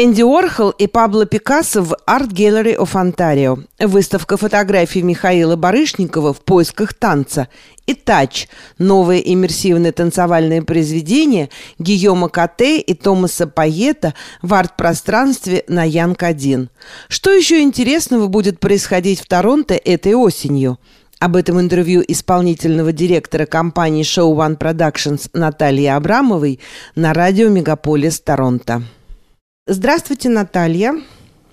Энди Уорхол и Пабло Пикассо в Art Gallery of Ontario. Выставка фотографий Михаила Барышникова в поисках танца. И «Тач» – новые иммерсивные танцевальные произведения Гийома Кате и Томаса Пайета в арт-пространстве на Янг-1. Что еще интересного будет происходить в Торонто этой осенью? Об этом интервью исполнительного директора компании Show One Productions Натальи Абрамовой на радио Мегаполис Торонто. Здравствуйте, Наталья.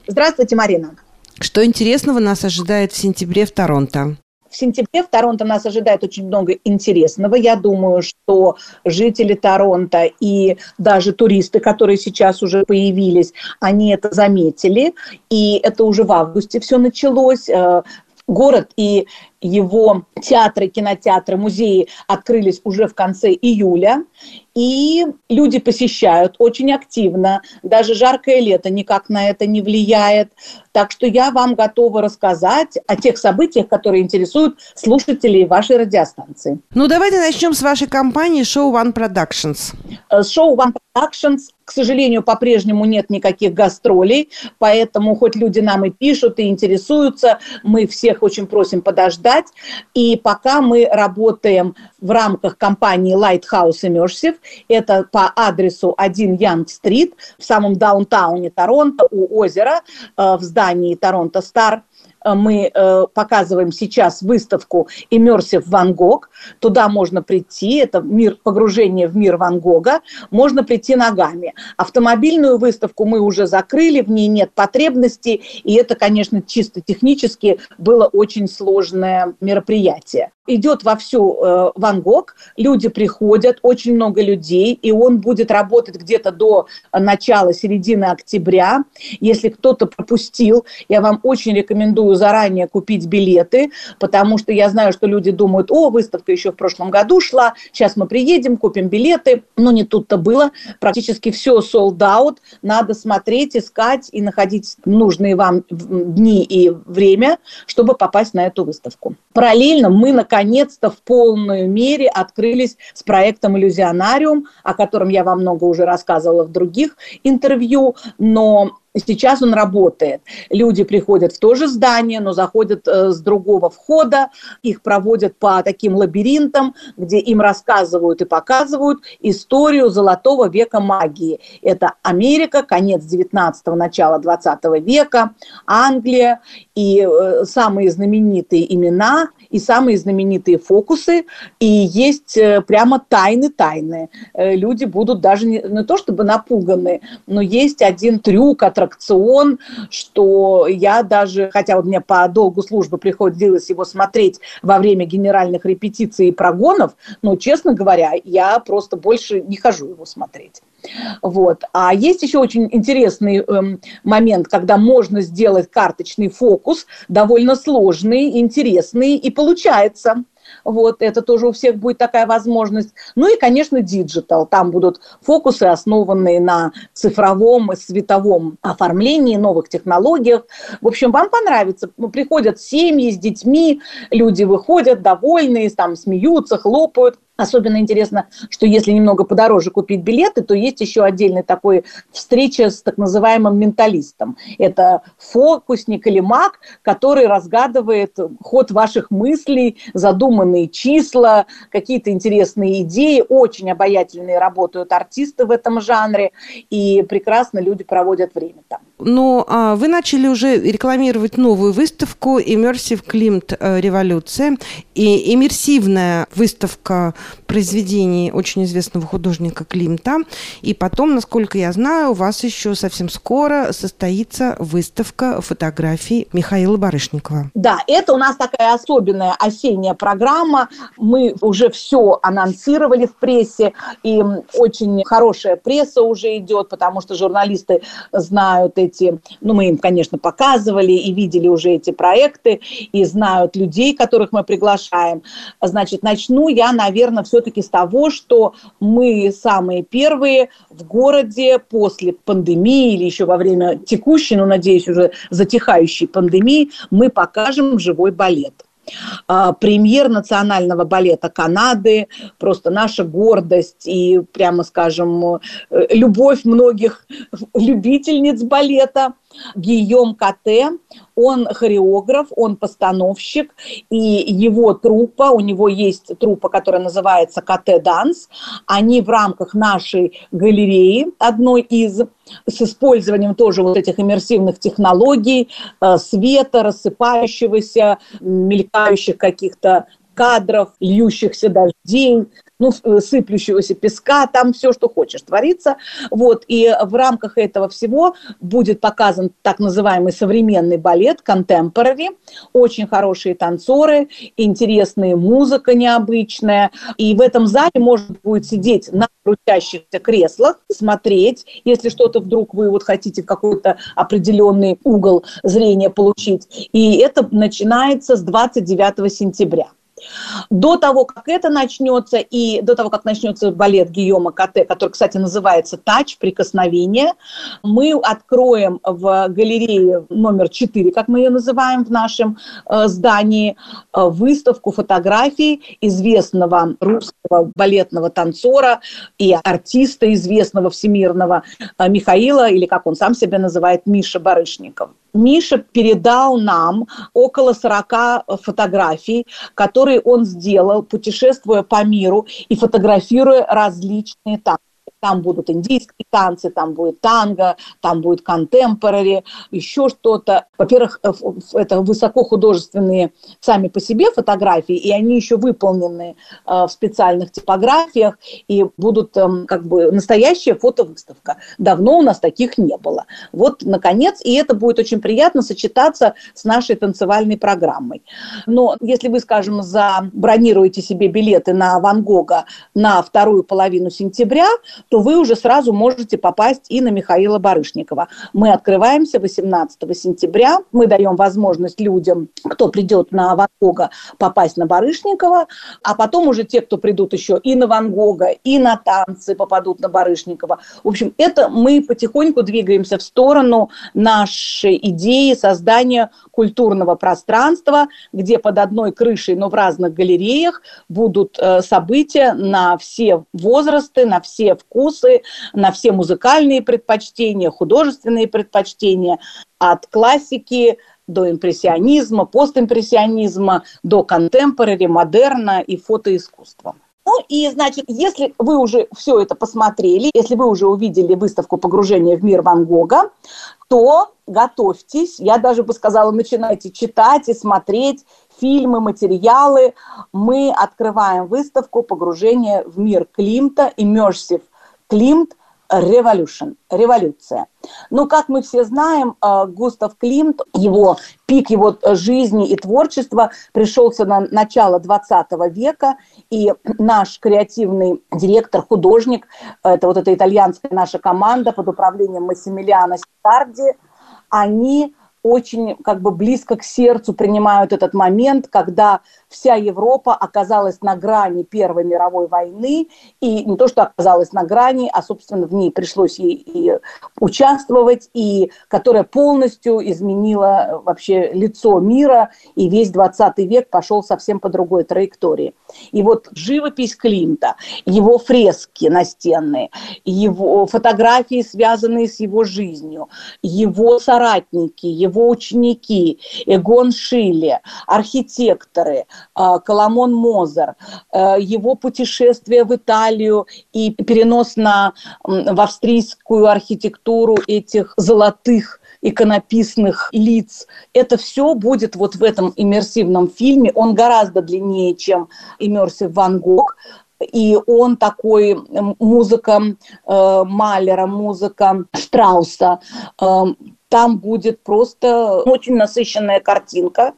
Здравствуйте, Марина. Что интересного нас ожидает в сентябре в Торонто? В сентябре в Торонто нас ожидает очень много интересного. Я думаю, что жители Торонто и даже туристы, которые сейчас уже появились, они это заметили. И это уже в августе все началось. Э, город и его театры, кинотеатры, музеи открылись уже в конце июля. И люди посещают очень активно. Даже жаркое лето никак на это не влияет. Так что я вам готова рассказать о тех событиях, которые интересуют слушателей вашей радиостанции. Ну, давайте начнем с вашей компании Show One Productions. Э, Show One Productions, к сожалению, по-прежнему нет никаких гастролей, поэтому хоть люди нам и пишут, и интересуются, мы всех очень просим подождать. И пока мы работаем в рамках компании Lighthouse Immersive, это по адресу 1 Янг-стрит в самом даунтауне Торонто у озера э, в здании Торонто Стар – мы э, показываем сейчас выставку Immersive Ван Гог. Туда можно прийти, это мир, погружение в мир Ван Гога. Можно прийти ногами. Автомобильную выставку мы уже закрыли, в ней нет потребностей. И это, конечно, чисто технически было очень сложное мероприятие идет вовсю э, Ван Гог, люди приходят, очень много людей, и он будет работать где-то до начала, середины октября. Если кто-то пропустил, я вам очень рекомендую заранее купить билеты, потому что я знаю, что люди думают, о, выставка еще в прошлом году шла, сейчас мы приедем, купим билеты. Но не тут-то было. Практически все sold out. Надо смотреть, искать и находить нужные вам дни и время, чтобы попасть на эту выставку. Параллельно мы, наконец наконец-то в полной мере открылись с проектом «Иллюзионариум», о котором я вам много уже рассказывала в других интервью, но Сейчас он работает. Люди приходят в то же здание, но заходят э, с другого входа. Их проводят по таким лабиринтам, где им рассказывают и показывают историю золотого века магии. Это Америка, конец 19-го, начало 20 века, Англия. И э, самые знаменитые имена и самые знаменитые фокусы. И есть э, прямо тайны-тайны. Люди будут даже не, не то чтобы напуганы, но есть один трюк, от аттракцион, что я даже, хотя вот мне по долгу службы приходилось его смотреть во время генеральных репетиций и прогонов, но, честно говоря, я просто больше не хожу его смотреть. Вот. А есть еще очень интересный эм, момент, когда можно сделать карточный фокус, довольно сложный, интересный, и получается. Вот, это тоже у всех будет такая возможность. Ну и, конечно, digital. Там будут фокусы, основанные на цифровом и световом оформлении, новых технологиях. В общем, вам понравится. Ну, приходят семьи с детьми, люди выходят довольные, там смеются, хлопают. Особенно интересно, что если немного подороже купить билеты, то есть еще отдельный такой встреча с так называемым менталистом. Это фокусник или маг, который разгадывает ход ваших мыслей, задуманные числа, какие-то интересные идеи. Очень обаятельные работают артисты в этом жанре, и прекрасно люди проводят время там. Ну, а вы начали уже рекламировать новую выставку Immersive Klimt э, Революция. И иммерсивная выставка произведений очень известного художника Климта. И потом, насколько я знаю, у вас еще совсем скоро состоится выставка фотографий Михаила Барышникова. Да, это у нас такая особенная осенняя программа. Мы уже все анонсировали в прессе, и очень хорошая пресса уже идет, потому что журналисты знают эти, ну, мы им, конечно, показывали и видели уже эти проекты, и знают людей, которых мы приглашаем. Значит, начну я, наверное, все-таки с того, что мы самые первые в городе после пандемии или еще во время текущей, но, надеюсь, уже затихающей пандемии, мы покажем живой балет. а, премьер национального балета Канады, просто наша гордость и, прямо скажем, э, любовь многих любительниц балета – Гийом Кате, он хореограф, он постановщик, и его труппа, у него есть труппа, которая называется Кате Данс, они в рамках нашей галереи, одной из, с использованием тоже вот этих иммерсивных технологий, э, света, рассыпающегося, мелькающих каких-то кадров, льющихся дождей, ну, э, сыплющегося песка, там все, что хочешь, творится. Вот, и в рамках этого всего будет показан так называемый современный балет, contemporary, очень хорошие танцоры, интересная музыка необычная. И в этом зале можно будет сидеть на крутящихся креслах, смотреть, если что-то вдруг вы вот хотите какой-то определенный угол зрения получить. И это начинается с 29 сентября. До того, как это начнется, и до того, как начнется балет Гийома Кате, который, кстати, называется «Тач», «Прикосновение», мы откроем в галерее номер 4, как мы ее называем в нашем э, здании, э, выставку фотографий известного русского балетного танцора и артиста известного всемирного э, Михаила, или как он сам себя называет, Миша Барышников. Миша передал нам около 40 фотографий, которые он сделал, путешествуя по миру и фотографируя различные танцы там будут индийские танцы, там будет танго, там будет контемпорари, еще что-то. Во-первых, э, это высокохудожественные сами по себе фотографии, и они еще выполнены э, в специальных типографиях, и будут эм, как бы настоящая фотовыставка. Давно у нас таких не было. Вот, наконец, и это будет очень приятно сочетаться с нашей танцевальной программой. Но если вы, скажем, забронируете себе билеты на Ван Гога на вторую половину сентября, то вы уже сразу можете попасть и на Михаила Барышникова. Мы открываемся 18 сентября, мы даем возможность людям, кто придет на Ван Гога, попасть на Барышникова, а потом уже те, кто придут еще и на Ван Гога, и на танцы попадут на Барышникова. В общем, это мы потихоньку двигаемся в сторону нашей идеи создания культурного пространства, где под одной крышей, но в разных галереях будут э, события на все возрасты, на все вкусы, на все музыкальные предпочтения, художественные предпочтения, от классики до импрессионизма, постимпрессионизма, до контемпорари, модерна и фотоискусства. Ну и, значит, если вы уже все это посмотрели, если вы уже увидели выставку погружения в мир Ван Гога, то готовьтесь, я даже бы сказала, начинайте читать и смотреть фильмы, материалы. Мы открываем выставку «Погружение в мир Климта», Immersive Климт Revolution, революция. Но, как мы все знаем, э, Густав Климт, его пик его жизни и творчества пришелся на начало 20 века, и наш креативный директор, художник, это вот эта итальянская наша команда под управлением Массимилиана Старди, они очень как бы близко к сердцу принимают этот момент, когда вся Европа оказалась на грани Первой мировой войны, и не то, что оказалась на грани, а, собственно, в ней пришлось ей и участвовать, и которая полностью изменила вообще лицо мира, и весь 20 век пошел совсем по другой траектории. И вот живопись Климта, его фрески настенные, его фотографии, связанные с его жизнью, его соратники, его его ученики, Эгон Шиле, архитекторы, а, Коломон Мозер, а, его путешествие в Италию и перенос на, в австрийскую архитектуру этих золотых иконописных лиц. Это все будет вот в этом иммерсивном фильме. Он гораздо длиннее, чем иммерсив Ван Гог. И он такой музыка э, Малера, музыка Штрауса, э, там будет просто очень насыщенная картинка.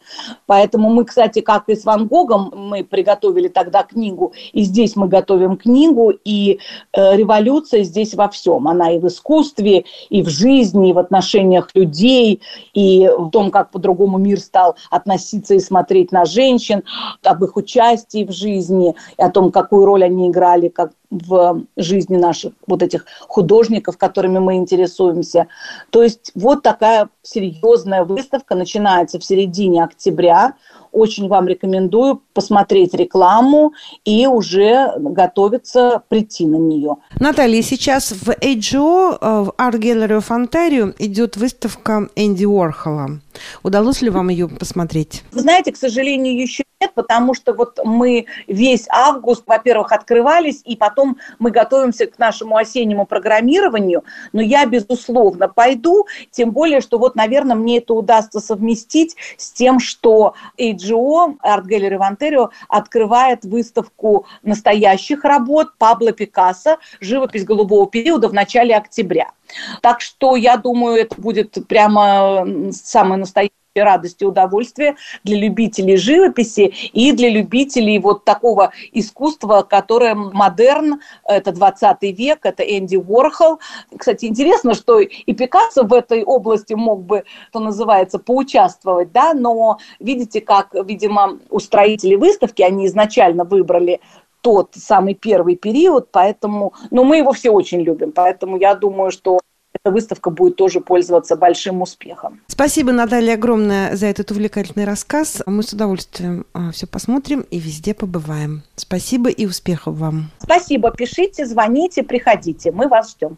Поэтому мы, кстати, как и с Ван Гогом, мы приготовили тогда книгу, и здесь мы готовим книгу, и э, революция здесь во всем. Она и в искусстве, и в жизни, и в отношениях людей, и в том, как по-другому мир стал относиться и смотреть на женщин, об их участии в жизни, и о том, какую роль они играли как в жизни наших вот этих художников, которыми мы интересуемся. То есть вот такая серьезная выставка начинается в середине октября. Очень вам рекомендую посмотреть рекламу и уже готовиться прийти на нее. Наталья, сейчас в AGO, э, в Art Gallery of Ontario, идет выставка Энди Уорхола. Удалось ли вам ее посмотреть? Вы знаете, к сожалению, еще нет, потому что вот мы весь август, во-первых, открывались, и потом мы готовимся к нашему осеннему программированию, но я, безусловно, пойду, тем более, что вот, наверное, мне это удастся совместить с тем, что AGO, Art Gallery в Ontario, открывает выставку настоящих работ Пабло Пикассо «Живопись голубого периода» в начале октября. Так что я думаю, это будет прямо самое настоящее радость и удовольствие для любителей живописи и для любителей вот такого искусства, которое модерн, это 20 век, это Энди Уорхол. Кстати, интересно, что и Пикассо в этой области мог бы, что называется, поучаствовать, да, но видите, как, видимо, устроители выставки, они изначально выбрали тот самый первый период, поэтому, но мы его все очень любим, поэтому я думаю, что эта выставка будет тоже пользоваться большим успехом. Спасибо, Наталья, огромное за этот увлекательный рассказ. Мы с удовольствием а, все посмотрим и везде побываем. Спасибо и успехов вам. Спасибо. Пишите, звоните, приходите. Мы вас ждем.